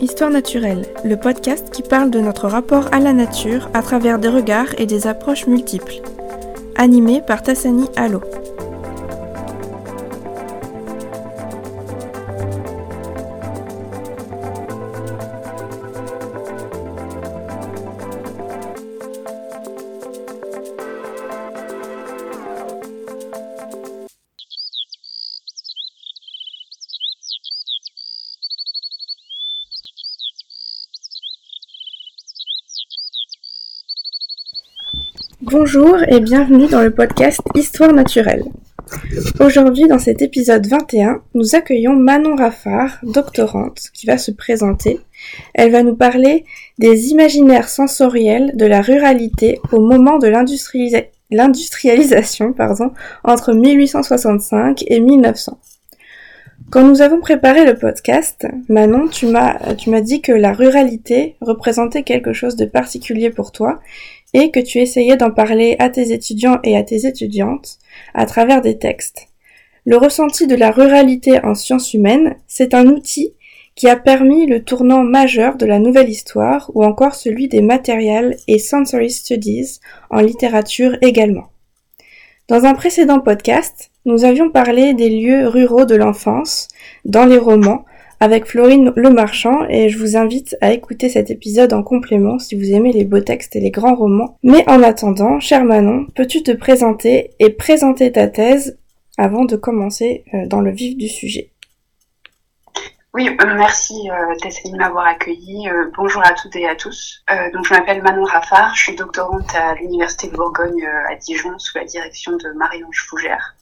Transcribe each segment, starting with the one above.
Histoire naturelle, le podcast qui parle de notre rapport à la nature à travers des regards et des approches multiples. Animé par Tassani Allo. Bonjour et bienvenue dans le podcast Histoire naturelle. Aujourd'hui, dans cet épisode 21, nous accueillons Manon Raffard, doctorante, qui va se présenter. Elle va nous parler des imaginaires sensoriels de la ruralité au moment de l'industrialisation entre 1865 et 1900. Quand nous avons préparé le podcast, Manon, tu m'as, dit que la ruralité représentait quelque chose de particulier pour toi et que tu essayais d'en parler à tes étudiants et à tes étudiantes à travers des textes. Le ressenti de la ruralité en sciences humaines, c'est un outil qui a permis le tournant majeur de la nouvelle histoire ou encore celui des matériels et sensory studies en littérature également. Dans un précédent podcast, nous avions parlé des lieux ruraux de l'enfance dans les romans avec Florine Lemarchand et je vous invite à écouter cet épisode en complément si vous aimez les beaux textes et les grands romans. Mais en attendant, cher Manon, peux-tu te présenter et présenter ta thèse avant de commencer euh, dans le vif du sujet? Oui, euh, merci euh, de m'avoir accueilli. Euh, bonjour à toutes et à tous. donc je m'appelle Manon Raffard, je suis doctorante à l'Université de Bourgogne à Dijon sous la direction de Marie-Ange Fougère.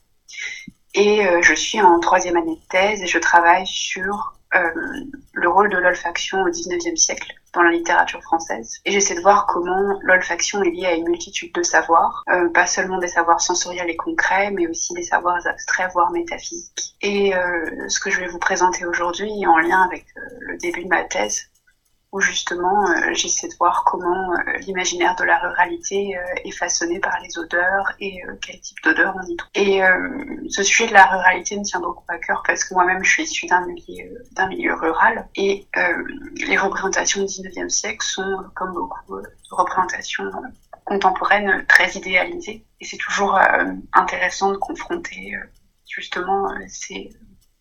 Et je suis en troisième année de thèse et je travaille sur le rôle de l'olfaction au XIXe siècle dans la littérature française. Et j'essaie de voir comment l'olfaction est liée à une multitude de savoirs, euh, pas seulement des savoirs sensoriels et concrets, mais aussi des savoirs abstraits, voire métaphysiques. Et euh, ce que je vais vous présenter aujourd'hui en lien avec le début de ma thèse, où justement euh, j'essaie de voir comment euh, l'imaginaire de la ruralité euh, est façonné par les odeurs et quel type d'odeurs on y trouve. Et ce sujet de la ruralité me tient beaucoup à cœur parce que moi-même je suis issue d'un milieu, milieu rural et les représentations du 19e siècle sont comme beaucoup de représentations contemporaines très idéalisées et c'est toujours intéressant de confronter justement ces,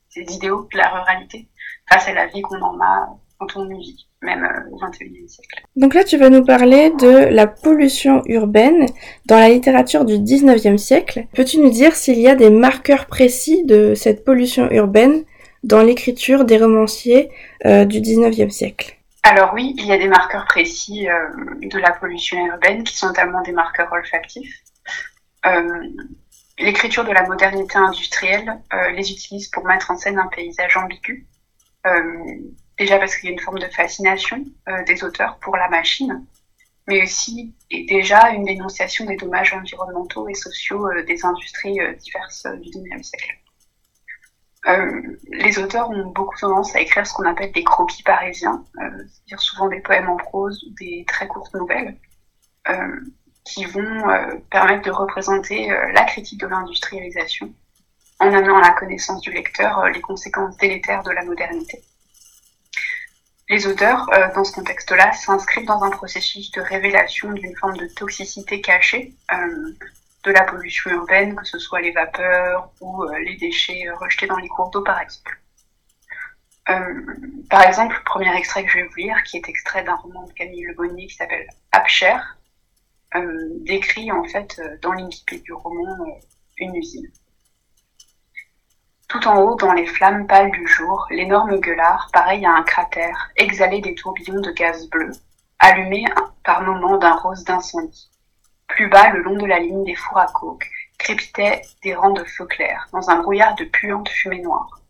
ces idéaux de la ruralité face à la vie qu'on en a quand on vit même euh, au XXIe siècle. Donc là, tu vas nous parler de la pollution urbaine dans la littérature du XIXe siècle. Peux-tu nous dire s'il y a des marqueurs précis de cette pollution urbaine dans l'écriture des romanciers euh, du XIXe siècle? Alors oui, il y a des marqueurs précis euh, de la pollution urbaine qui sont notamment des marqueurs olfactifs. L'écriture de la modernité industrielle les utilise pour mettre en scène un paysage ambigu, Déjà parce qu'il y a une forme de fascination euh, des auteurs pour la machine, mais aussi et déjà une dénonciation des dommages environnementaux et sociaux euh, des industries euh, diverses du XIXe siècle. les auteurs ont beaucoup tendance à écrire ce qu'on appelle des croquis parisiens, c'est-à-dire souvent des poèmes en prose ou des très courtes nouvelles, qui vont permettre de représenter la critique de l'industrialisation en amenant à la connaissance du lecteur les conséquences délétères de la modernité. Les auteurs, euh, dans ce contexte-là, s'inscrivent dans un processus de révélation d'une forme de toxicité cachée euh, de la pollution urbaine, que ce soit les vapeurs ou euh, les déchets rejetés dans les cours d'eau, par exemple. par exemple, le premier extrait que je vais vous lire, qui est extrait d'un roman de Camille Le Bonnier qui s'appelle Abcher, décrit en fait dans l'incipit du roman une usine. Tout en haut, dans les flammes pâles du jour, l'énorme gueulard, pareil à un cratère, exhalait des tourbillons de gaz bleu, allumés par moments d'un rose d'incendie. Plus bas, le long de la ligne des fours à coke, crépitaient des rangs de feux clairs, dans un brouillard de puantes fumées noires.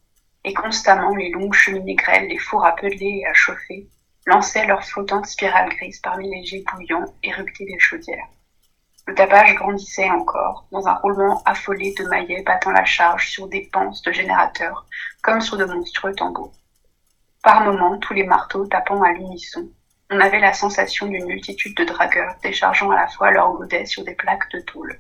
Et constamment, les longues cheminées grêles, les fours à peler et à chauffer, lançaient leurs flottantes spirales grises parmi les jets bouillants éruptés des chaudières. Le tapage grandissait encore, dans un roulement affolé de maillets battant la charge sur des panses de générateurs, comme sur de monstrueux tambours. Par moments, tous les marteaux tapant à l'unisson, on avait la sensation d'une multitude de dragueurs déchargeant à la fois leurs godets sur des plaques de tôle.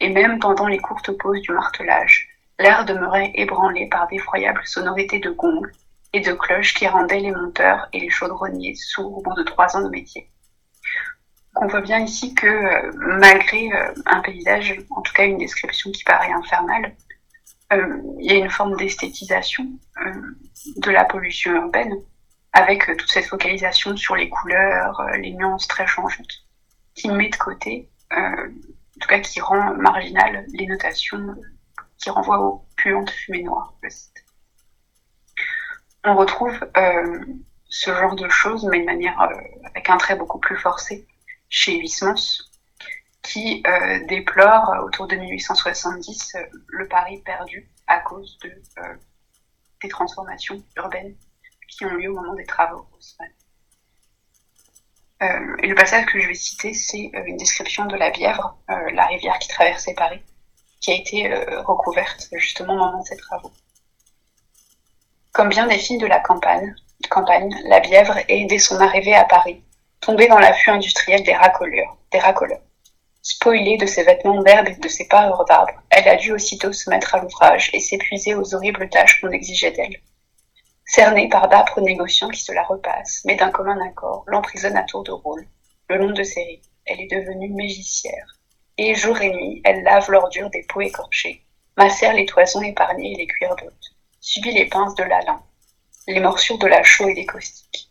Et même pendant les courtes pauses du martelage, L'air demeurait ébranlé par d'effroyables sonorités de gongs et de cloches qui rendaient les monteurs et les chaudronniers sourds au bout de trois ans de métier. On voit bien ici que euh, malgré euh, un paysage, en tout cas une description qui paraît infernale, euh, il y a une forme d'esthétisation de la pollution urbaine avec toute cette focalisation sur les couleurs, les nuances très changeantes, qui met de côté, en tout cas qui rend marginal les notations qui renvoient aux puantes fumées noires. On retrouve ce genre de choses, mais de manière avec un trait beaucoup plus forcé, chez Huysmans, qui euh, déplore euh, autour de 1870 euh, le Paris perdu à cause de, des transformations urbaines qui ont lieu au moment des travaux et le passage que je vais citer, c'est une description de la Bièvre, la rivière qui traversait Paris, qui a été recouverte justement au moment de ces travaux. Comme bien des filles de la campagne, campagne, la Bièvre est, dès son arrivée à Paris, tombée dans l'affût industriel des racoleurs, des racoleurs. Spoilée de ses vêtements d'herbe et de ses parures d'arbres, elle a dû aussitôt se mettre à l'ouvrage et s'épuiser aux horribles tâches qu'on exigeait d'elle. Cernée par d'âpres négociants qui se la repassent, mais d'un commun accord, l'emprisonne à tour de rôle. Le long de ses rives, elle est devenue mégicière. Et jour et nuit, elle lave l'ordure des peaux écorchées, macère les toisons épargnées et les cuirs d'hôtes, subit les pinces de l'alun, les morsures de la chaux et des caustiques.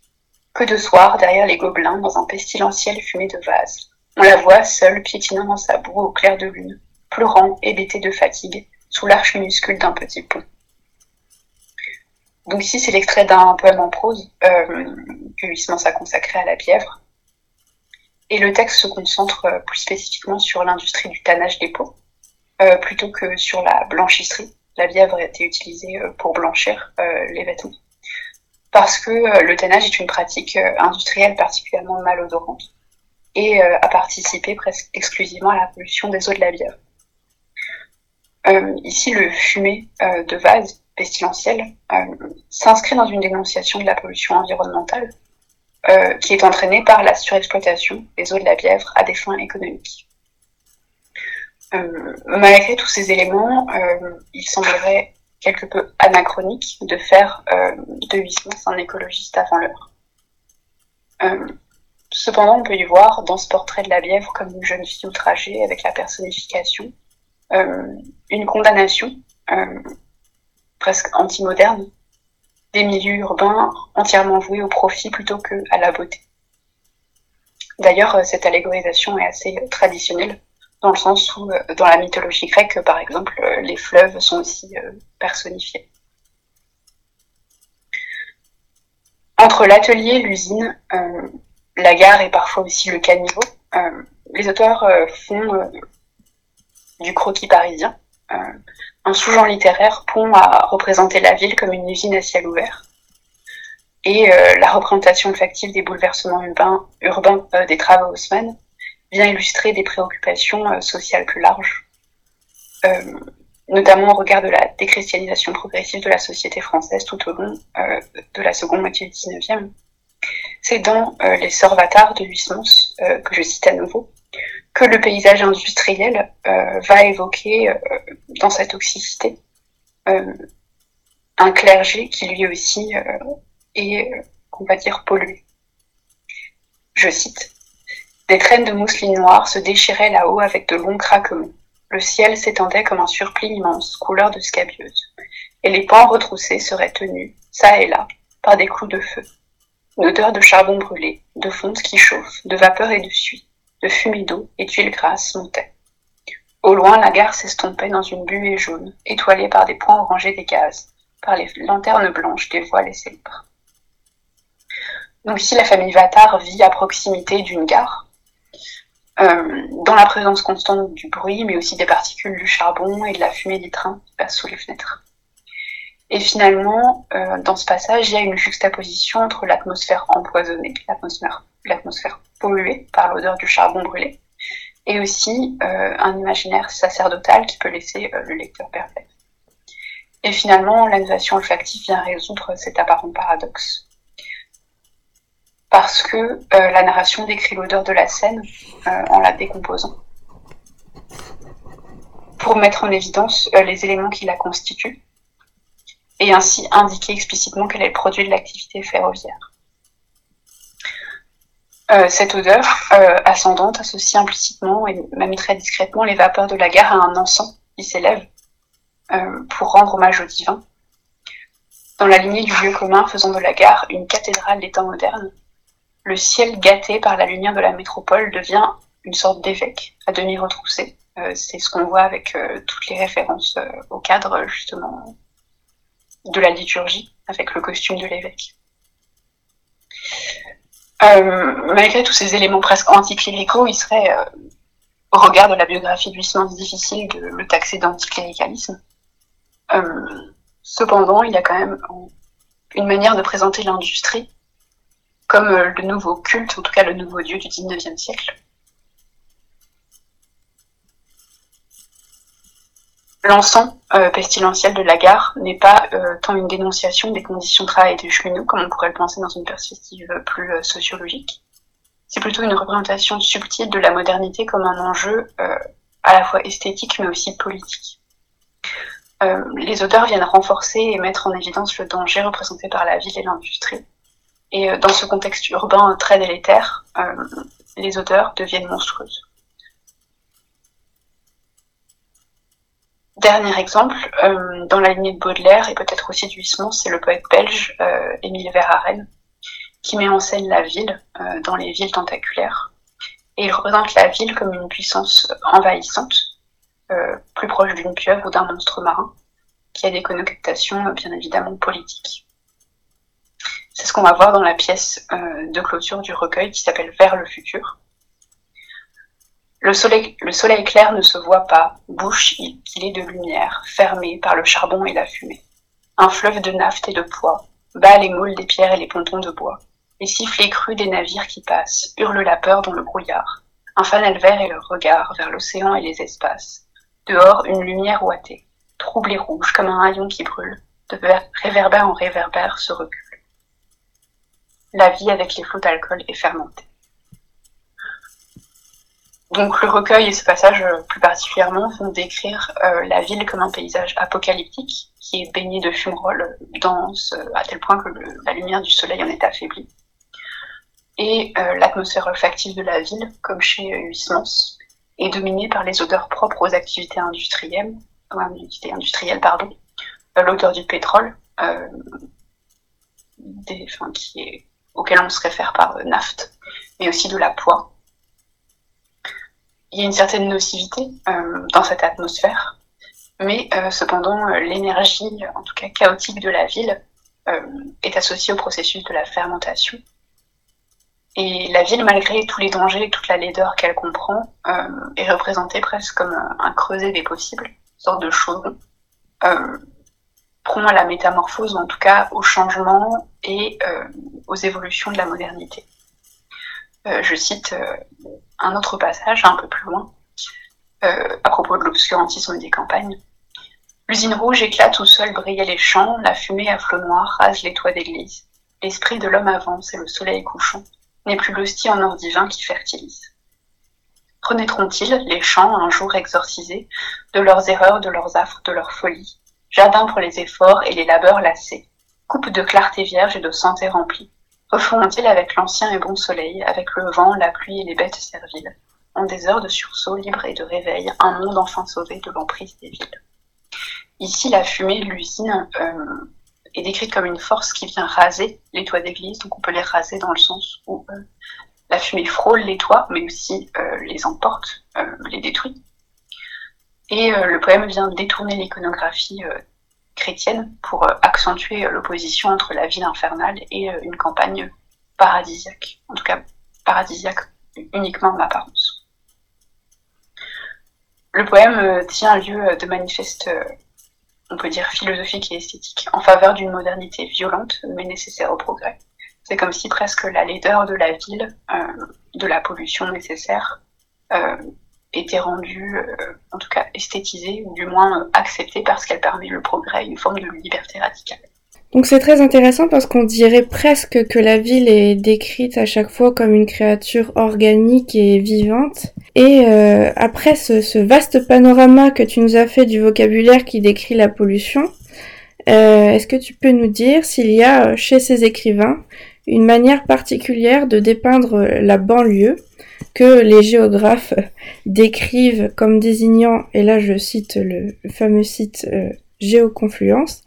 Que de soir, derrière les gobelins, dans un pestilentiel fumé de vase, on la voit seule piétinant dans sa boue au clair de lune, pleurant, hébétée de fatigue, sous l'arche minuscule d'un petit pont. Donc ici, c'est l'extrait d'un poème en prose euh, que Huysmans a consacré à la Bièvre. Et le texte se concentre euh, plus spécifiquement sur l'industrie du tannage des peaux, euh, plutôt que sur la blanchisserie. La Bièvre a été utilisée pour blanchir les vêtements parce que euh, le tannage est une pratique euh, industrielle particulièrement malodorante et euh, a participé presque exclusivement à la pollution des eaux de la Bièvre. ici, le fumet de vase pestilentiel s'inscrit dans une dénonciation de la pollution environnementale qui est entraînée par la surexploitation des eaux de la Bièvre à des fins économiques. malgré tous ces éléments, il semblerait quelque peu anachronique de faire euh, de Huysmans un écologiste avant l'heure. Euh, cependant, on peut y voir dans ce portrait de la Bièvre comme une jeune fille outragée avec la personnification, euh, une condamnation presque anti-moderne des milieux urbains entièrement voués au profit plutôt que à la beauté. D'ailleurs, cette allégorisation est assez traditionnelle dans le sens où, euh, dans la mythologie grecque, par exemple, euh, les fleuves sont aussi euh, personnifiés. Entre l'atelier l'usine, la gare et parfois aussi le caniveau, les auteurs font du croquis parisien, un sous-genre littéraire pont à représenter la ville comme une usine à ciel ouvert. Et la représentation factive des bouleversements urbains, urbains des travaux haussmann vient illustrer des préoccupations euh, sociales plus larges, euh, notamment au regard de la déchristianisation progressive de la société française tout au long euh, de la seconde moitié du XIXe. C'est dans Les Sorvatars de Huysmans, que je cite à nouveau, que le paysage industriel va évoquer dans sa toxicité un clergé qui lui aussi est, on va dire, pollué. Je cite des traînes de mousseline noire se déchiraient là-haut avec de longs craquements. Le ciel s'étendait comme un surplis immense, couleur de scabieuse. Et les pans retroussés seraient tenus, ça et là, par des clous de feu. Une odeur de charbon brûlé, de fonte qui chauffe, de vapeur et de suie, de fumée d'eau et d'huile grasse montait. Au loin, la gare s'estompait dans une buée jaune, étoilée par des points orangés des gaz, par les lanternes blanches des voiles et célèbres. Donc ici, la famille Vatar vit à proximité d'une gare, dans la présence constante du bruit, mais aussi des particules du charbon et de la fumée des trains qui passent sous les fenêtres. Et finalement, euh, dans ce passage, il y a une juxtaposition entre l'atmosphère empoisonnée, l'atmosphère, polluée par l'odeur du charbon brûlé, et aussi euh, un imaginaire sacerdotal qui peut laisser le lecteur perplexe. Et finalement, l'animation olfactive vient résoudre cet apparent paradoxe parce que euh, la narration décrit l'odeur de la scène euh, en la décomposant. pour mettre en évidence les éléments qui la constituent et ainsi indiquer explicitement qu'elle est le produit de l'activité ferroviaire. Euh, cette odeur euh, ascendante associe implicitement et même très discrètement les vapeurs de la gare à un encens qui s'élève euh, pour rendre hommage au divin. Dans la lignée du lieu commun faisant de la gare une cathédrale des temps modernes, le ciel gâté par la lumière de la métropole devient une sorte d'évêque à demi retroussé. C'est ce qu'on voit avec toutes les références au cadre justement de la liturgie, avec le costume de l'évêque. Euh, malgré tous ces éléments presque anticléricaux, il serait, euh, au regard de la biographie de Huysmans, difficile de le taxer d'anticléricalisme. Euh, cependant, il y a quand même une manière de présenter l'industrie comme le nouveau culte, en tout cas le nouveau dieu du XIXe siècle. L'encens euh, pestilentiel de la gare n'est pas euh, tant une dénonciation des conditions de travail des cheminots, comme on pourrait le penser dans une perspective plus euh, sociologique. C'est plutôt une représentation subtile de la modernité comme un enjeu à la fois esthétique mais aussi politique. les auteurs viennent renforcer et mettre en évidence le danger représenté par la ville et l'industrie. Et dans ce contexte urbain très délétère, les odeurs deviennent monstrueuses. Dernier exemple, euh, dans la lignée de Baudelaire et peut-être aussi du Huysmans, c'est le poète belge euh, Émile Verhaeren qui met en scène la ville euh, dans les villes tentaculaires. Et il représente la ville comme une puissance envahissante, plus proche d'une pieuvre ou d'un monstre marin, qui a des connotations bien évidemment politiques. C'est ce qu'on va voir dans la pièce de clôture du recueil qui s'appelle Vers le futur, le soleil, le soleil clair ne se voit pas, bouche qu'il est de lumière, fermée par le charbon et la fumée. Un fleuve de nafte et de poids, bat les moules des pierres et les pontons de bois. Les sifflets crus des navires qui passent, hurlent la peur dans le brouillard. Un fanal vert et le regard vers l'océan et les espaces. Dehors, une lumière ouatée, trouble et rouge comme un haillon qui brûle, de réverbère en réverbère se recule. La vie avec les flots d'alcool est fermentée. Donc le recueil et ce passage euh, plus particulièrement vont décrire euh, la ville comme un paysage apocalyptique qui est baigné de fumerolles denses à tel point que la lumière du soleil en est affaiblie. Et euh, l'atmosphère olfactive de la ville, comme chez Huysmans, est dominée par les odeurs propres aux activités industrielles, industrielles pardon, l'odeur du pétrole, des, qui est, auquel on se réfère par nafte, mais aussi de la poix il y a une certaine nocivité euh, dans cette atmosphère, mais euh, cependant euh, l'énergie, en tout cas chaotique de la ville, est associée au processus de la fermentation. Et la ville, malgré tous les dangers et toute la laideur qu'elle comprend, est représentée presque comme un, creuset des possibles, une sorte de chaudron, prend à la métamorphose, en tout cas au changement et aux évolutions de la modernité. je cite un autre passage un peu plus loin, euh, à propos de l'obscurantisme des campagnes. L'usine rouge éclate où seul brillaient les champs, la fumée à flot noir rase les toits d'église. L'esprit de l'homme avance et le soleil couchant n'est plus l'hostie en or divin qui fertilise. Renaîtront-ils, les champs, un jour exorcisés, de leurs erreurs, de leurs affres, de leurs folies, jardin pour les efforts et les labeurs lassés, coupe de clarté vierge et de santé remplie, Referont-ils avec l'ancien et bon soleil, avec le vent, la pluie et les bêtes serviles, en des heures de sursaut libre et de réveil, un monde enfin sauvé de l'emprise des villes. Ici, la fumée de l'usine euh, est décrite comme une force qui vient raser les toits d'église, donc on peut les raser dans le sens où euh, la fumée frôle les toits, mais aussi euh, les emporte, les détruit. Et le poème vient détourner l'iconographie chrétienne pour euh, accentuer euh, l'opposition entre la ville infernale et euh, une campagne paradisiaque. En tout cas, paradisiaque uniquement en apparence. Le poème tient lieu de manifeste, on peut dire, philosophique et esthétique, en faveur d'une modernité violente mais nécessaire au progrès. C'est comme si presque la laideur de la ville, de la pollution nécessaire, était rendue, euh, en tout cas esthétisée, ou du moins euh, acceptée parce qu'elle permet le progrès, une forme de liberté radicale. Donc c'est très intéressant parce qu'on dirait presque que la ville est décrite à chaque fois comme une créature organique et vivante. Et euh, après ce, vaste panorama que tu nous as fait du vocabulaire qui décrit la pollution, est-ce que tu peux nous dire s'il y a chez ces écrivains une manière particulière de dépeindre la banlieue? Que les géographes décrivent comme désignant, et là je cite le fameux site euh, Géoconfluence,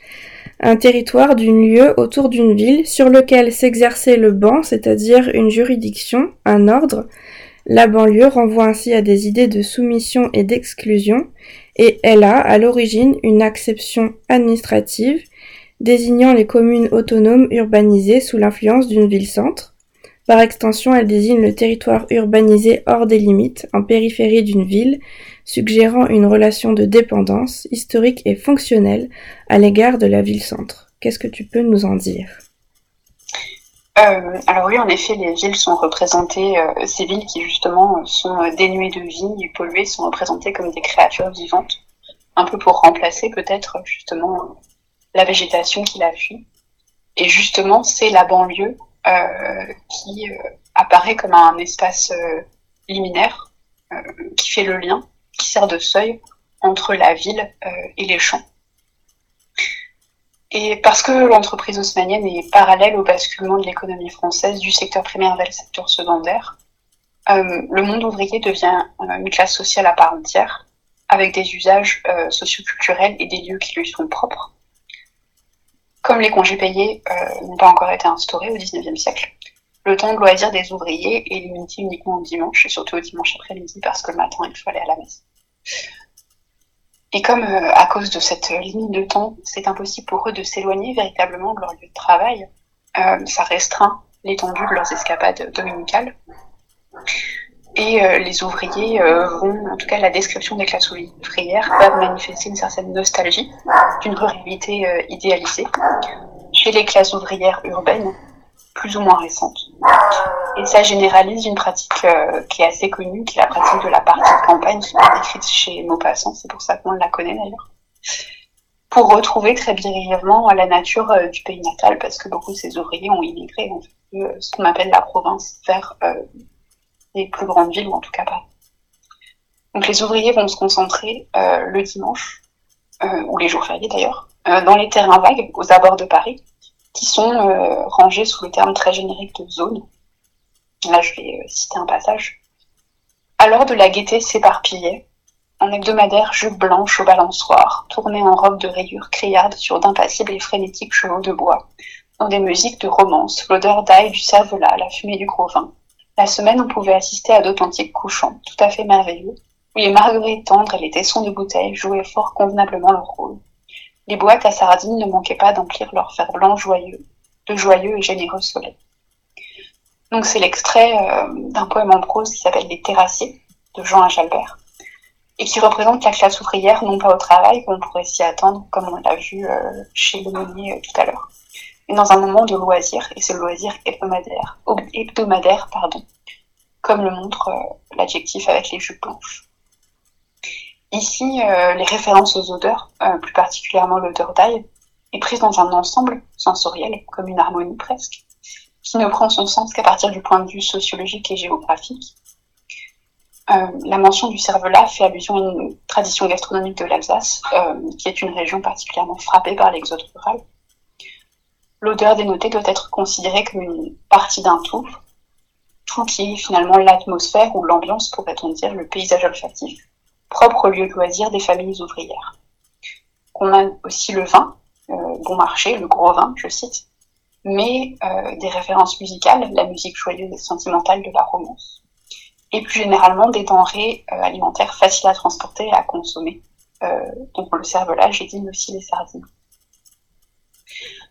un territoire d'une lieu autour d'une ville sur lequel s'exerçait le ban, c'est-à-dire une juridiction, un ordre. La banlieue renvoie ainsi à des idées de soumission et d'exclusion, et elle a à l'origine une acception administrative désignant les communes autonomes urbanisées sous l'influence d'une ville-centre. Par extension, elle désigne le territoire urbanisé hors des limites, en périphérie d'une ville, suggérant une relation de dépendance historique et fonctionnelle à l'égard de la ville-centre. Qu'est-ce que tu peux nous en dire? Euh, alors oui, en effet, les villes sont représentées, euh, ces villes qui justement sont dénuées de vie et polluées sont représentées comme des créatures vivantes, un peu pour remplacer peut-être justement la végétation qui la fuit. Et justement, c'est la banlieue euh, qui apparaît comme un espace liminaire qui fait le lien qui sert de seuil entre la ville euh, et les champs. Et parce que l'entreprise haussmanienne est parallèle au basculement de l'économie française du secteur primaire vers le secteur secondaire, euh, le monde ouvrier devient euh, une classe sociale à part entière, avec des usages socioculturels et des lieux qui lui sont propres. Comme les congés payés n'ont pas encore été instaurés au XIXe siècle, le temps de loisir des ouvriers est limité uniquement au dimanche, et surtout au dimanche après-midi, parce que le matin, il faut aller à la messe. Et comme euh, à cause de cette limite de temps, c'est impossible pour eux de s'éloigner véritablement de leur lieu de travail, euh, ça restreint l'étendue de leurs escapades dominicales. Et euh, les ouvriers vont, en tout cas la description des classes ouvrières, peuvent manifester une certaine nostalgie d'une ruralité idéalisée. Chez les classes ouvrières urbaines, plus ou moins récente. Et ça généralise une pratique euh, qui est assez connue, qui est la pratique de la partie de campagne, souvent décrite chez Maupassant, c'est pour ça qu'on la connaît d'ailleurs. Pour retrouver très brièvement la nature euh, du pays natal, parce que beaucoup de ces ouvriers ont immigré, en fait, euh, ce qu'on appelle la province, vers les plus grandes villes, ou en tout cas pas. Donc les ouvriers vont se concentrer le dimanche, ou les jours fériés d'ailleurs, dans les terrains vagues, aux abords de Paris, qui sont euh, rangés sous le terme très générique de zone. Là, je vais euh, citer un passage. Alors de la gaieté s'éparpillait, en hebdomadaire jupe blanche au balançoire, tournée en robe de rayures criardes sur d'impassibles et frénétiques chevaux de bois, dans des musiques de romance, l'odeur d'ail du cervelas, la fumée du gros vin. La semaine, on pouvait assister à d'authentiques couchants, tout à fait merveilleux, où les marguerites tendres et les tessons de bouteilles jouaient fort convenablement leur rôle. Les boîtes à sardines ne manquaient pas d'emplir leur fer blanc joyeux, de joyeux et généreux soleil. Donc c'est l'extrait euh, d'un poème en prose qui s'appelle Les Terrassiers de Jean Jalbert et qui représente la classe ouvrière non pas au travail comme on pourrait s'y attendre comme on l'a vu euh, chez l'aumônier euh, tout à l'heure, dans un moment de loisir et le loisir hebdomadaire, comme le montre l'adjectif avec les jupes blanches. Ici, euh, les références aux odeurs, euh, plus particulièrement l'odeur d'ail, est prise dans un ensemble sensoriel, comme une harmonie presque, qui ne prend son sens qu'à partir du point de vue sociologique et géographique. Euh, la mention du cervelas fait allusion à une tradition gastronomique de l'Alsace, qui est une région particulièrement frappée par l'exode rural. L'odeur dénotée doit être considérée comme une partie d'un tout, tout qui est finalement l'atmosphère ou l'ambiance, pourrait-on dire, le paysage olfactif, propre au lieu de loisir des familles ouvrières. On a aussi le vin, euh, bon marché, le gros vin, je cite, mais euh, des références musicales, la musique joyeuse et sentimentale de la romance, et plus généralement des denrées euh, alimentaires faciles à transporter et à consommer. donc le cervelage dit aussi les sardines.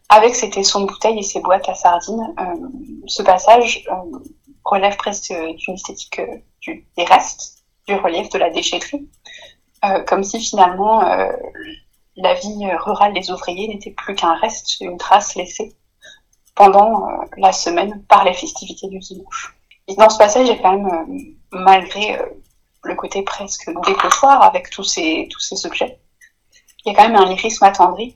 Avec ces tessons de bouteilles et ces boîtes à sardines, ce passage relève presque d'une esthétique des restes, du relief de la déchetterie, euh, comme si finalement euh, la vie rurale des ouvriers n'était plus qu'un reste, une trace laissée pendant euh, la semaine par les festivités du dimanche. Et dans ce passage, a quand même, malgré le côté presque dépochoir avec tous ces, tous ces objets, il y a quand même un lyrisme attendri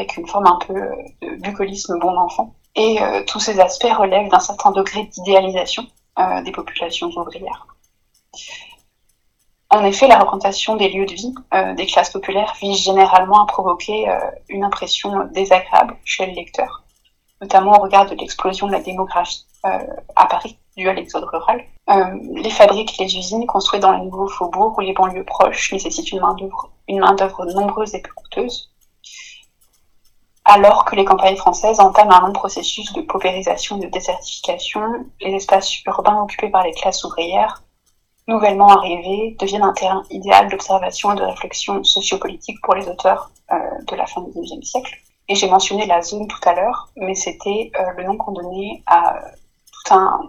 avec une forme un peu de bucolisme bon enfant. Et tous ces aspects relèvent d'un certain degré d'idéalisation des populations ouvrières. En effet, la représentation des lieux de vie des classes populaires vise généralement à provoquer une impression désagréable chez le lecteur, notamment au regard de l'explosion de la démographie à Paris dû à l'exode rural. Euh, les fabriques, les usines construites dans les nouveaux faubourgs ou les banlieues proches nécessitent une main-d'œuvre main nombreuse et peu coûteuse, alors que les campagnes françaises entament un long processus de paupérisation et de désertification, les espaces urbains occupés par les classes ouvrières, nouvellement arrivés, deviennent un terrain idéal d'observation et de réflexion sociopolitique pour les auteurs euh, de la fin du XIXe siècle. Et j'ai mentionné la zone tout à l'heure, mais c'était euh, le nom qu'on donnait à tout un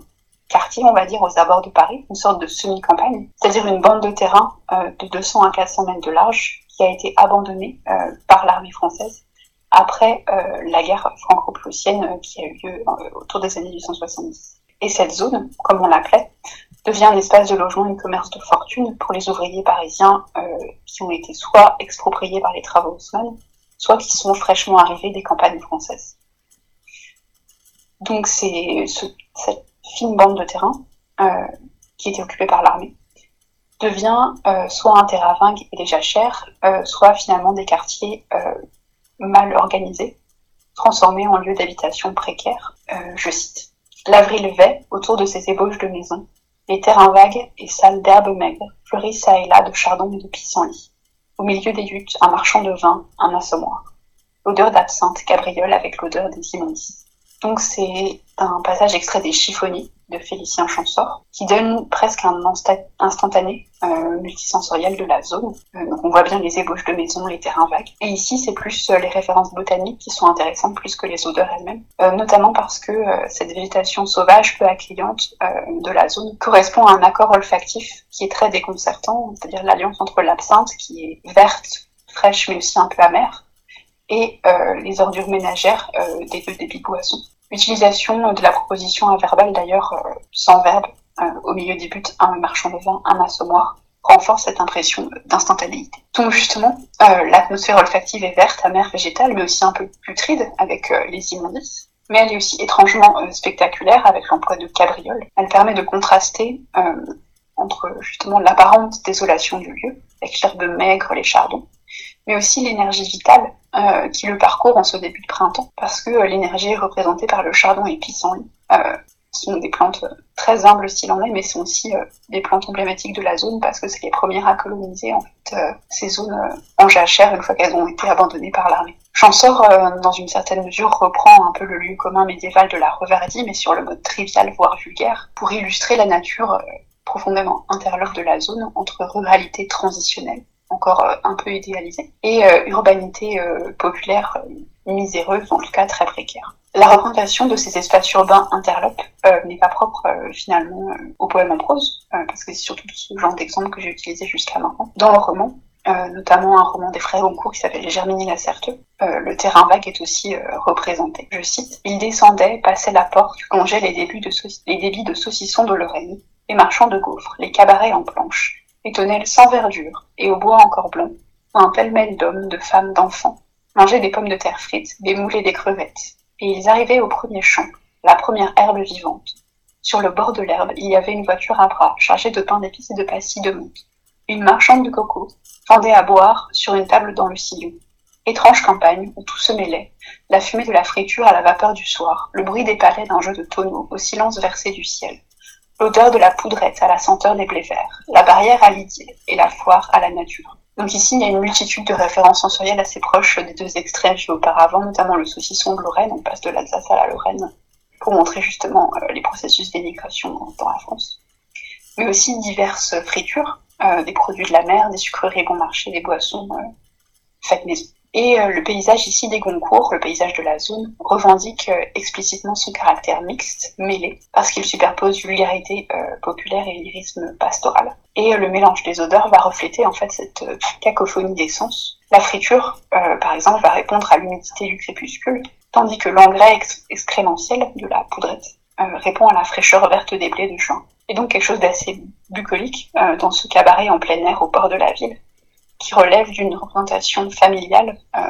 quartier, on va dire, aux abords de Paris, une sorte de semi-campagne, c'est-à-dire une bande de terrain euh, de 200 à 400 mètres de large qui a été abandonnée euh, par l'armée française après euh, la guerre franco-prussienne qui a eu lieu autour des années 1870. Et cette zone, comme on l'appelait, devient un espace de logement et de commerce de fortune pour les ouvriers parisiens qui ont été soit expropriés par les travaux Haussmann, soit qui sont fraîchement arrivés des campagnes françaises. Donc c'est ce, cette fine bande de terrain euh, qui était occupée par l'armée devient euh, soit un terrain vague et déjà cher, euh, soit finalement des quartiers mal organisés, transformés en lieux d'habitation précaires. je cite. L'avril vai autour de ces ébauches de maisons. Les terrains vagues et sales d'herbes maigres fleurissent ça et là de chardons et de pissenlits. Au milieu des huttes, un marchand de vin, un assommoir. L'odeur d'absinthe cabriole avec l'odeur des immondices. Donc c'est un passage extrait des Chiffonniers de Félicien Champsort qui donne presque un instantané euh, multisensoriel de la zone. Euh, donc on voit bien les ébauches de maisons, les terrains vagues. Et ici c'est plus euh, les références botaniques qui sont intéressantes plus que les odeurs elles-mêmes, notamment parce que cette végétation sauvage peu accueillante de la zone correspond à un accord olfactif qui est très déconcertant, c'est-à-dire l'alliance entre l'absinthe qui est verte, fraîche mais aussi un peu amère et euh, les ordures ménagères euh, des deux débits boissons. L'utilisation de la proposition inverbale d'ailleurs euh, sans verbe au milieu des buts un marchand de vin, un assommoir renforce cette impression d'instantanéité. Donc justement, l'atmosphère olfactive est verte, amère, végétale, mais aussi un peu putride avec les immondices. Mais elle est aussi étrangement spectaculaire avec l'emploi de cabrioles. Elle permet de contraster entre justement l'apparente désolation du lieu, avec l'herbe maigre, les chardons, mais aussi l'énergie vitale euh, qui le parcourt en ce début de printemps, parce que euh, l'énergie est représentée par le chardon et pissenlit. Euh, sont des plantes très humbles s'il en est, mais sont aussi des plantes emblématiques de la zone parce que c'est les premières à coloniser en fait ces zones en jachère une fois qu'elles ont été abandonnées par l'armée. Champsort, dans une certaine mesure, reprend un peu le lieu commun médiéval de la reverdie, mais sur le mode trivial voire vulgaire, pour illustrer la nature profondément interloque de la zone entre ruralité transitionnelle encore euh, un peu idéalisée, et euh, urbanité euh, populaire miséreuse, en tout cas très précaire. La représentation de ces espaces urbains interlopes n'est pas propre finalement au poème en prose, parce que c'est surtout ce genre d'exemple que j'ai utilisé jusqu'à maintenant. Dans le roman, notamment un roman des frères Goncourt qui s'appelle Germinie la Certeux, le terrain vague est aussi représenté. Je cite Il descendait, passait la porte, longeait les, débits de saucissons de Lorraine, les marchands de gaufres, les cabarets en planches, les tonnelles sans verdure, et au bois encore blanc, un pêle-mêle d'hommes, de femmes, d'enfants, mangeaient des pommes de terre frites, des moules et des crevettes, et ils arrivaient au premier champ, la première herbe vivante. Sur le bord de l'herbe, il y avait une voiture à bras, chargée de pain d'épices et de pastilles de menthe. Une marchande de coco fendait à boire sur une table dans le sillon. Étrange campagne où tout se mêlait, la fumée de la friture à la vapeur du soir, le bruit des palais d'un jeu de tonneaux au silence versé du ciel l'odeur de la poudrette à la senteur des blés verts, la barrière à l'idylle et la foire à la nature. Donc ici, il y a une multitude de références sensorielles assez proches des deux extraits vus auparavant, notamment le saucisson de Lorraine, on passe de l'Alsace à la Lorraine, pour montrer justement euh, les processus d'émigration dans la France. Mais aussi diverses fritures, euh, des produits de la mer, des sucreries bon marché, des boissons euh, faites maison. Et euh, le paysage ici des Goncourt, le paysage de la zone, revendique euh, explicitement son caractère mixte, mêlé, parce qu'il superpose vulgarité euh, populaire et lyrisme pastoral. Et le mélange des odeurs va refléter en fait cette cacophonie des sens. La friture, par exemple, va répondre à l'humidité du crépuscule, tandis que l'engrais excrémentiel de la poudrette répond à la fraîcheur verte des blés de juin. Et donc quelque chose d'assez bucolique dans ce cabaret en plein air au bord de la ville qui relève d'une représentation familiale euh,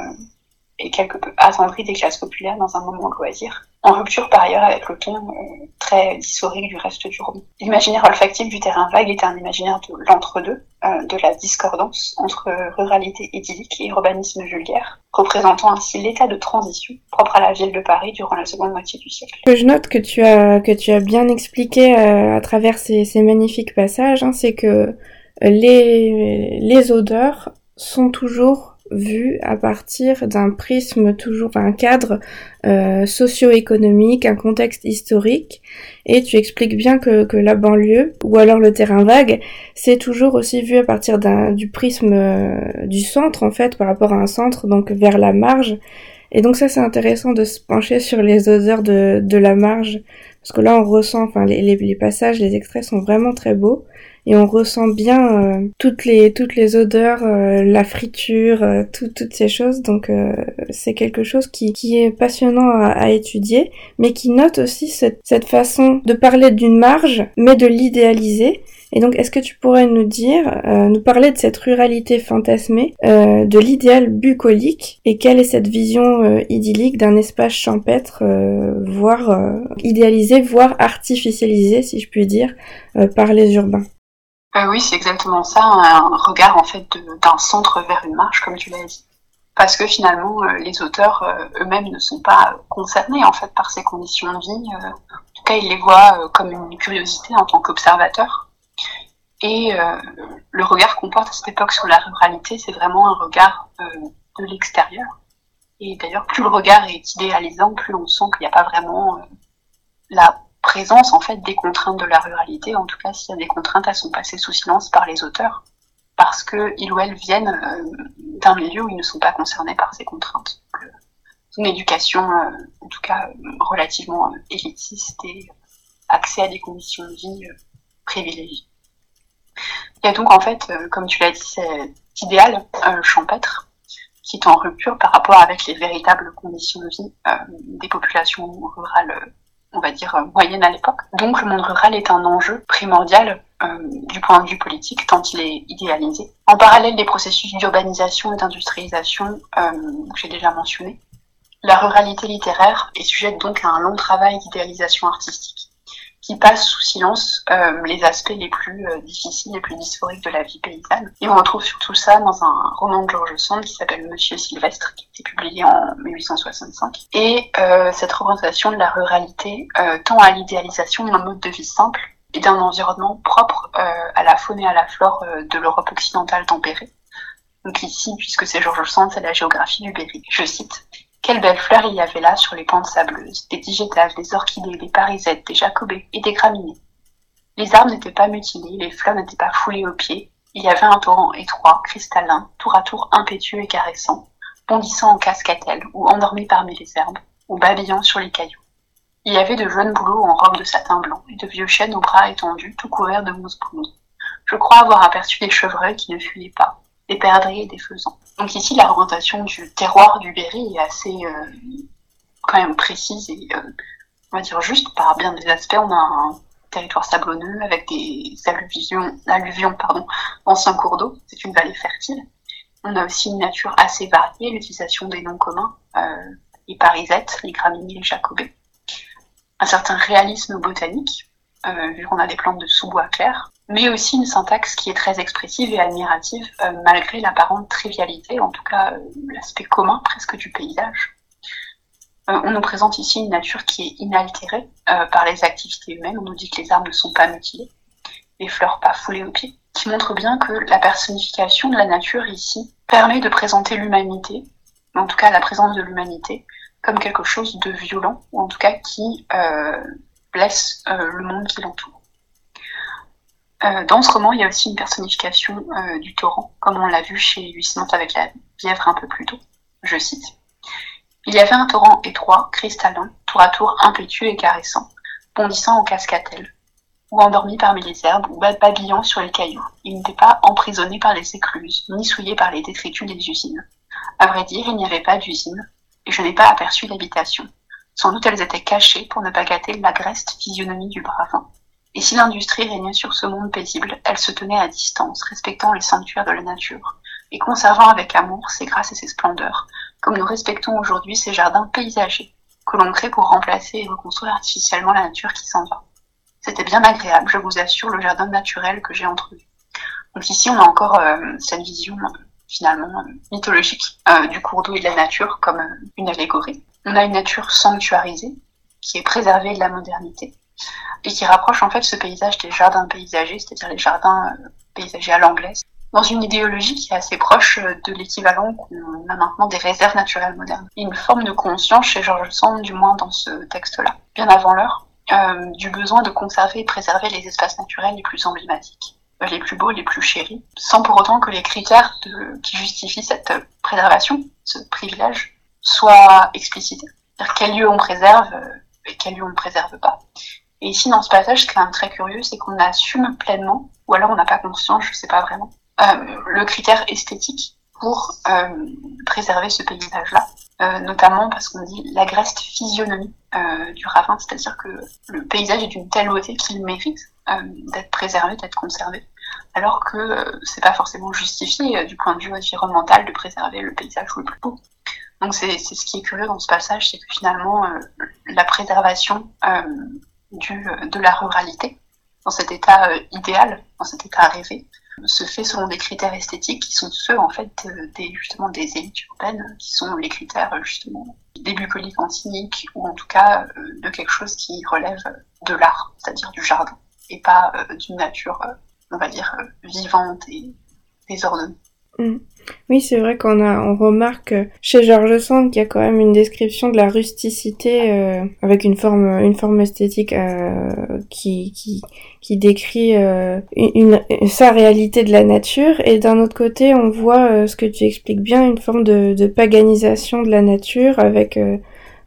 et quelque peu attendri des classes populaires dans un moment loisir, en rupture par ailleurs avec le ton euh, très historique du reste du roman. L'imaginaire olfactif du terrain vague est un imaginaire de l'entre-deux, euh, de la discordance entre ruralité idyllique et urbanisme vulgaire, représentant ainsi l'état de transition propre à la ville de Paris durant la seconde moitié du siècle. Je note que tu as, que tu as bien expliqué à travers ces, ces magnifiques passages, hein, c'est que les, les odeurs sont toujours vu à partir d'un prisme toujours, un cadre euh, socio-économique, un contexte historique, et tu expliques bien que, que, la banlieue, ou alors le terrain vague, c'est toujours aussi vu à partir du prisme euh, du centre, en fait, par rapport à un centre, donc vers la marge. Et donc ça, c'est intéressant de se pencher sur les odeurs de, de la marge, parce que là, on ressent, enfin, les, les, les passages, les extraits sont vraiment très beaux et on ressent bien euh, toutes les toutes les odeurs, euh, la friture, euh, toutes ces choses. Donc c'est quelque chose qui, qui est passionnant à, à, étudier, mais qui note aussi cette, cette façon de parler d'une marge, mais de l'idéaliser. Et donc, est-ce que tu pourrais nous dire, nous parler de cette ruralité fantasmée, de l'idéal bucolique, et quelle est cette vision idyllique d'un espace champêtre, voire idéalisé, voire artificialisé, si je puis dire, par les urbains? Euh, oui, c'est exactement ça, un regard en fait d'un centre vers une marche, comme tu l'as dit. Parce que finalement, euh, les auteurs euh, eux-mêmes ne sont pas concernés en fait par ces conditions de vie. en tout cas, ils les voient comme une curiosité en tant qu'observateurs. Et le regard qu'on porte à cette époque sur la ruralité, c'est vraiment un regard de l'extérieur. Et d'ailleurs, plus le regard est idéalisant, plus on sent qu'il n'y a pas vraiment la présence en fait des contraintes de la ruralité, en tout cas s'il y a des contraintes, elles sont passées sous silence par les auteurs, parce qu'ils ou elles viennent euh, d'un milieu où ils ne sont pas concernés par ces contraintes. Euh, une éducation, euh, en tout cas relativement élitiste et accès à des conditions de vie privilégiées. Il y a donc en fait, comme tu l'as dit, cet idéal champêtre qui est en rupture par rapport avec les véritables conditions de vie des populations rurales on va dire, euh, moyenne à l'époque. Donc le monde rural est un enjeu primordial euh, du point de vue politique, tant il est idéalisé. En parallèle des processus d'urbanisation et d'industrialisation euh, que j'ai déjà mentionné, la ruralité littéraire est sujette donc à un long travail d'idéalisation artistique qui passe sous silence euh, les aspects les plus euh, difficiles, les plus dysphoriques de la vie paysanne. Et on retrouve surtout ça dans un roman de George Sand qui s'appelle Monsieur Sylvestre, qui a été publié en 1865. Et euh, cette représentation de la ruralité tend à l'idéalisation d'un mode de vie simple et d'un environnement propre à la faune et à la flore de l'Europe occidentale tempérée. Donc ici, puisque c'est George Sand, c'est la géographie du Berry. Je cite quelles belles fleurs il y avait là sur les pentes sableuses, des digétales, des orchidées, des parisettes, des jacobées et des graminées. Les arbres n'étaient pas mutilés, les fleurs n'étaient pas foulées aux pieds, il y avait un torrent étroit, cristallin, tour à tour impétueux et caressant, bondissant en cascatelle ou endormi parmi les herbes, ou babillant sur les cailloux. Il y avait de jeunes bouleaux en robe de satin blanc et de vieux chênes aux bras étendus, tout couverts de mousse blonde. Je crois avoir aperçu des chevreuils qui ne fuyaient pas, des et des faisans. Donc ici, la représentation du terroir du Berry est assez euh, quand même précise et euh, on va dire juste par bien des aspects. On a un territoire sablonneux avec des alluvions, alluvions pardon, anciens cours d'eau. C'est une vallée fertile. On a aussi une nature assez variée, l'utilisation des noms communs, euh, les parisettes, les graminées, les jacobées. Un certain réalisme botanique, euh, vu qu'on a des plantes de sous-bois clair, mais aussi une syntaxe qui est très expressive et admirative, euh, malgré l'apparente trivialité, en tout cas euh, l'aspect commun presque du paysage. on nous présente ici une nature qui est inaltérée par les activités humaines, on nous dit que les arbres ne sont pas mutilés, les fleurs pas foulées aux pieds, qui montre bien que la personnification de la nature ici permet de présenter l'humanité, en tout cas la présence de l'humanité, comme quelque chose de violent, ou en tout cas qui blesse euh, le monde qui l'entoure. Euh, dans ce roman, il y a aussi une personnification euh, du torrent, comme on l'a vu chez Lucinante avec la Bièvre un peu plus tôt. Je cite. Il y avait un torrent étroit, cristallin, tour à tour impétueux et caressant, bondissant en cascatelle, ou endormi parmi les herbes, ou babillant sur les cailloux. Il n'était pas emprisonné par les écluses, ni souillé par les détritus des usines. À vrai dire, il n'y avait pas d'usine, et je n'ai pas aperçu d'habitation. Sans doute elles étaient cachées pour ne pas gâter l'agreste physionomie du bravin. Et si l'industrie régnait sur ce monde paisible, elle se tenait à distance, respectant les sanctuaires de la nature, et conservant avec amour ses grâces et ses splendeurs, comme nous respectons aujourd'hui ces jardins paysagers que l'on crée pour remplacer et reconstruire artificiellement la nature qui s'en va. C'était bien agréable, je vous assure, le jardin naturel que j'ai entrevu. Donc ici, on a encore euh, cette vision euh, finalement mythologique euh, du cours d'eau et de la nature comme une allégorie. On a une nature sanctuarisée qui est préservée de la modernité et qui rapproche en fait ce paysage des jardins paysagers, c'est-à-dire les jardins paysagers à l'anglaise, dans une idéologie qui est assez proche de l'équivalent qu'on a maintenant des réserves naturelles modernes. Une forme de conscience chez Georges Sand, du moins dans ce texte-là, bien avant l'heure, euh, du besoin de conserver et préserver les espaces naturels les plus emblématiques, euh, les plus beaux, les plus chéris, sans pour autant que les critères qui justifient cette préservation, ce privilège, soient explicités. C'est-à-dire quels lieux on préserve euh, et quels lieux on ne préserve pas. Et ici, dans ce passage, ce qui est quand même très curieux, c'est qu'on assume pleinement, ou alors on n'a pas conscience, je sais pas vraiment, euh, le critère esthétique pour euh, préserver ce paysage-là, notamment parce qu'on dit l'agreste physionomie du ravin, c'est-à-dire que le paysage est d'une telle beauté qu'il mérite d'être préservé, d'être conservé, alors que c'est pas forcément justifié du point de vue environnemental de préserver le paysage le plus beau. Donc c'est ce qui est curieux dans ce passage, c'est que finalement la préservation du, de la ruralité, dans cet état idéal, dans cet état rêvé, se fait selon des critères esthétiques qui sont ceux en fait des justement des élites urbaines qui sont les critères justement des bucoliques antiques ou en tout cas euh, de quelque chose qui relève de l'art, c'est-à-dire du jardin et pas euh, d'une nature euh, on va dire vivante et désordonnée. Mm. Oui, c'est vrai qu'on a, on remarque chez Georges Sand qu'il y a quand même une description de la rusticité euh, avec une forme, une forme esthétique euh, qui, qui, qui décrit euh, une, sa réalité de la nature. Et d'un autre côté, on voit ce que tu expliques bien, une forme de, de paganisation de la nature avec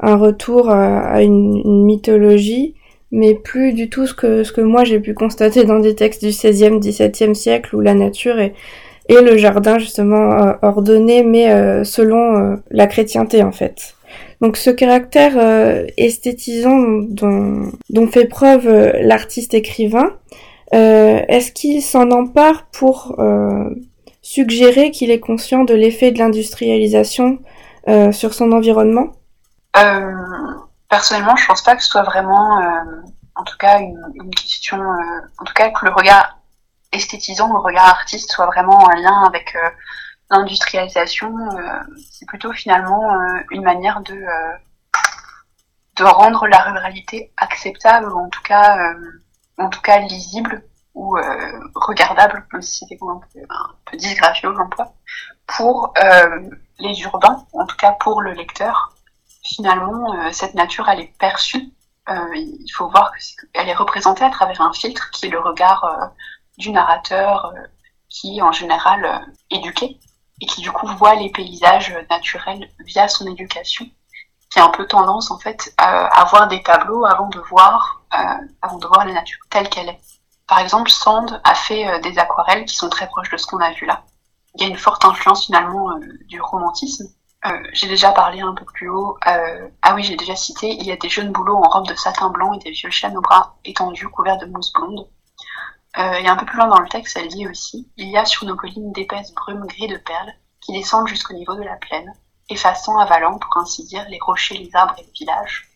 un retour à, une, une, mythologie mais plus du tout ce que, ce que moi j'ai pu constater dans des textes du 16e, 17e siècle où la nature est, et le jardin justement euh, ordonné, mais euh, selon euh, la chrétienté en fait. Donc ce caractère esthétisant dont, dont, fait preuve l'artiste écrivain, est-ce qu'il s'en empare pour suggérer qu'il est conscient de l'effet de l'industrialisation sur son environnement? Personnellement, je pense pas que ce soit vraiment, en tout cas, une, une question, en tout cas que le regard esthétisant le regard artiste soit vraiment en lien avec euh, l'industrialisation. Euh, c'est plutôt finalement euh, une manière de de rendre la ruralité acceptable ou en tout cas en tout cas lisible ou regardable, même si c'était un peu, un peu disgracieux l'emploi, pour les urbains, en tout cas pour le lecteur. Finalement, cette nature, elle est perçue. il faut voir qu'elle est représentée à travers un filtre qui est le regard du narrateur euh, qui est en général euh, éduqué et qui du coup voit les paysages naturels via son éducation, qui a un peu tendance en fait à, voir des tableaux avant de voir, euh, avant de voir la nature telle qu'elle est. Par exemple, Sand a fait des aquarelles qui sont très proches de ce qu'on a vu là. Il y a une forte influence finalement du romantisme. j'ai déjà parlé un peu plus haut. ah oui, j'ai déjà cité. Il y a des jeunes boulots en robe de satin blanc et des vieux chênes aux bras étendus couverts de mousse blonde. Euh, et un peu plus loin dans le texte, elle dit aussi Il y a sur nos collines d'épaisses brumes gris de perles qui descendent jusqu'au niveau de la plaine, effaçant, avalant, pour ainsi dire, les rochers, les arbres et les villages.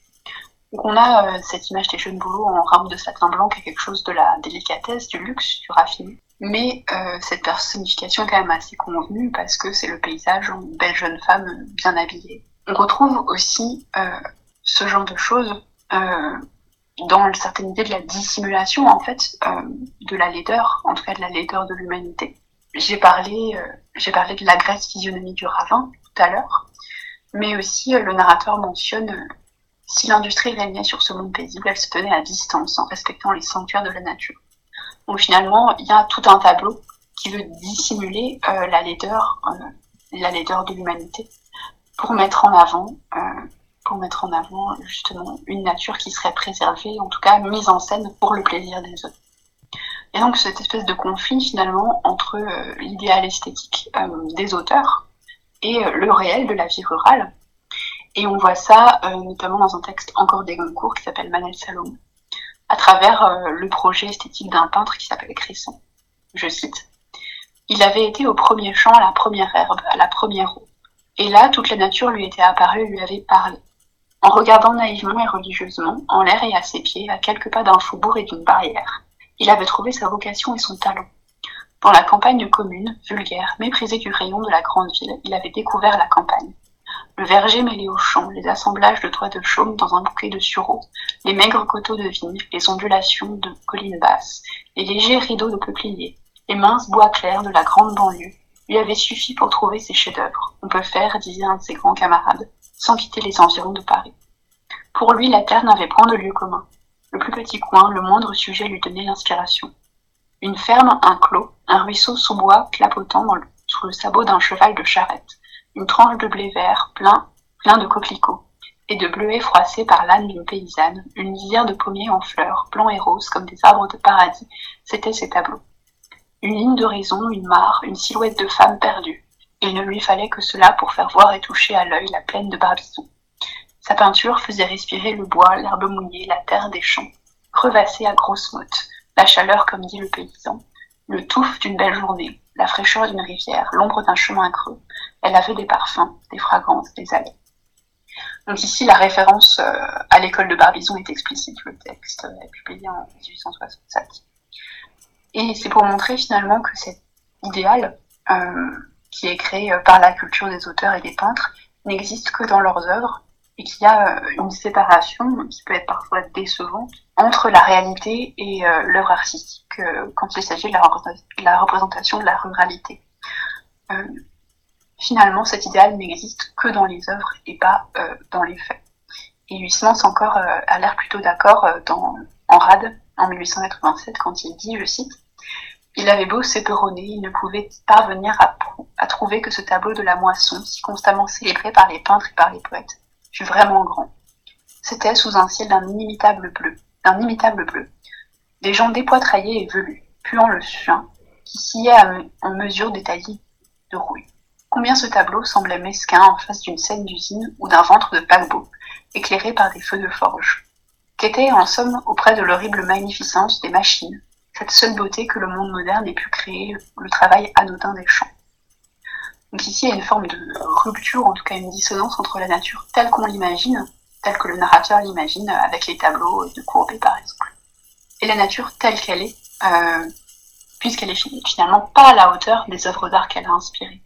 Donc on a euh, cette image des jeunes boulots en rame de satin blanc qui est quelque chose de la délicatesse, du luxe, du raffiné. Mais euh, cette personnification est quand même assez convenue parce que c'est le paysage en belle jeune femme bien habillée. On retrouve aussi ce genre de choses dans une certaine idée de la dissimulation en fait euh, de la laideur, en tout cas de la laideur de l'humanité. J'ai parlé, euh, j'ai parlé de la graisse physionomie du ravin tout à l'heure, mais aussi euh, le narrateur mentionne si l'industrie régnait sur ce monde paisible, elle se tenait à distance en respectant les sanctuaires de la nature. Donc finalement, il y a tout un tableau qui veut dissimuler la laideur, la laideur de l'humanité, pour mettre en avant pour mettre en avant justement une nature qui serait préservée, en tout cas mise en scène pour le plaisir des autres. Et donc cette espèce de conflit finalement entre euh, l'idéal esthétique euh, des auteurs et euh, le réel de la vie rurale. Et on voit ça notamment dans un texte encore des Goncourt qui s'appelle Manel Salomon, à travers le projet esthétique d'un peintre qui s'appelle Cresson. Je cite Il avait été au premier champ, à la première herbe, à la première eau Et là, toute la nature lui était apparue lui avait parlé. En regardant naïvement et religieusement, en l'air et à ses pieds, à quelques pas d'un faubourg et d'une barrière, il avait trouvé sa vocation et son talent. Dans la campagne commune, vulgaire, méprisée du rayon de la grande ville, il avait découvert la campagne. Le verger mêlé aux champs, les assemblages de toits de chaume dans un bouquet de sureaux, les maigres coteaux de vignes, les ondulations de collines basses, les légers rideaux de peupliers, les minces bois clairs de la grande banlieue, lui avaient suffi pour trouver ses chefs-d'œuvre. On peut faire, disait un de ses grands camarades, sans quitter les environs de Paris. Pour lui, la terre n'avait point de lieu commun. Le plus petit coin, le moindre sujet lui donnait l'inspiration. Une ferme, un clos, un ruisseau sous bois clapotant sous le sabot d'un cheval de charrette, une tranche de blé vert plein, plein de coquelicots, et de bleuets froissés par l'âne d'une paysanne, une lisière de pommiers en fleurs, blancs et roses comme des arbres de paradis, c'étaient ses tableaux. Une ligne d'horizon, une mare, une silhouette de femme perdue. Il ne lui fallait que cela pour faire voir et toucher à l'œil la plaine de Barbizon. Sa peinture faisait respirer le bois, l'herbe mouillée, la terre des champs, crevassée à grosses mottes, la chaleur comme dit le paysan, le touffe d'une belle journée, la fraîcheur d'une rivière, l'ombre d'un chemin creux. Elle avait des parfums, des fragrances, des allées. Donc ici, la référence euh, à l'école de Barbizon est explicite. Le texte est publié en 1867. Et c'est pour montrer finalement que cet idéal, euh, qui est créé euh, par la culture des auteurs et des peintres, n'existe que dans leurs œuvres et qu'il y a une séparation qui peut être parfois décevante entre la réalité et l'œuvre artistique quand il s'agit de, la représentation de la ruralité. Euh, finalement, cet idéal n'existe que dans les œuvres et pas euh, dans les faits. Et Huysmans encore euh, a l'air plutôt d'accord en Rade en 1887 quand il dit, je cite, il avait beau s'éperonner, il ne pouvait parvenir à, à, trouver que ce tableau de la moisson, si constamment célébré par les peintres et par les poètes, fut vraiment grand. C'était sous un ciel d'un inimitable bleu, d'un imitable bleu, des gens dépoitraillés et velus, puant le suin, qui sciaient en mesure détaillée de rouille. Combien ce tableau semblait mesquin en face d'une scène d'usine ou d'un ventre de paquebot, éclairé par des feux de forge. Qu'était, en somme, auprès de l'horrible magnificence des machines, cette seule beauté que le monde moderne ait pu créer, le travail anodin des champs. Donc ici, il y a une forme de rupture, en tout cas une dissonance entre la nature telle qu'on l'imagine, telle que le narrateur l'imagine, avec les tableaux de Courbet par exemple et la nature telle qu'elle est, euh, puisqu'elle est finalement pas à la hauteur des œuvres d'art qu'elle a inspirées.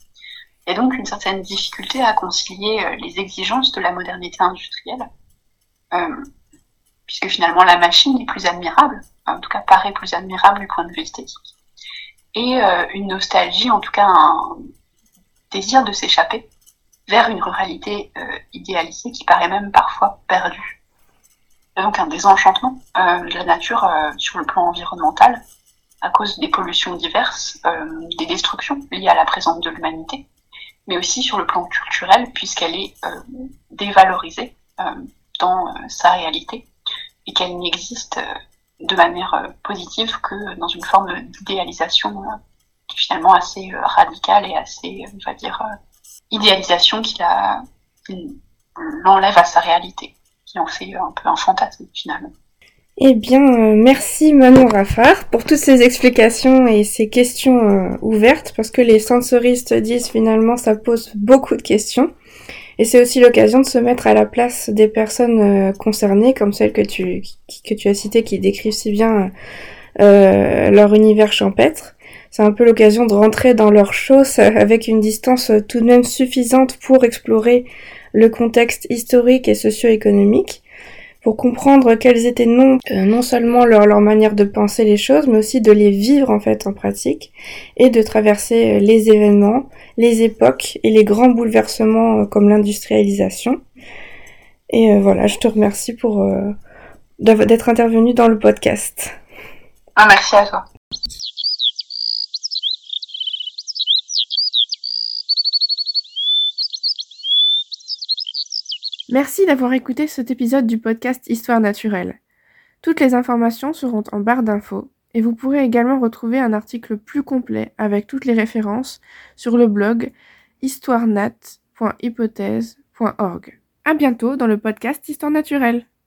Il y a donc une certaine difficulté à concilier euh, les exigences de la modernité industrielle, euh, puisque finalement la machine est plus admirable, en tout cas paraît plus admirable du point de vue esthétique, et euh, une nostalgie, en tout cas un désir de s'échapper vers une ruralité euh, idéalisée qui paraît même parfois perdue. Donc un désenchantement euh, de la nature sur le plan environnemental à cause des pollutions diverses, des destructions liées à la présence de l'humanité, mais aussi sur le plan culturel puisqu'elle est dévalorisée dans sa réalité et qu'elle n'existe de manière positive que dans une forme d'idéalisation finalement assez radicale et assez, on va dire, idéalisation qui l'enlève à sa réalité qui en fait un peu un fantasme finalement. Eh bien, euh, merci Manon Raffard pour toutes ces explications et ces questions euh, ouvertes, parce que les sensoristes disent finalement ça pose beaucoup de questions. Et c'est aussi l'occasion de se mettre à la place des personnes euh, concernées, comme celles que tu, que tu as citées, qui décrivent si bien leur univers champêtre. C'est un peu l'occasion de rentrer dans leur chose avec une distance tout de même suffisante pour explorer le contexte historique et socio-économique, pour comprendre quelles étaient non, euh, non seulement leur, leur manière de penser les choses, mais aussi de les vivre en fait en pratique, et de traverser euh, les événements, les époques et les grands bouleversements euh, comme l'industrialisation. Et voilà, je te remercie pour d'être intervenu dans le podcast. Ah, merci à toi. Merci d'avoir écouté cet épisode du podcast Histoire naturelle. Toutes les informations seront en barre d'infos et vous pourrez également retrouver un article plus complet avec toutes les références sur le blog histoirenat.hypothèse.org. À bientôt dans le podcast Histoire naturelle.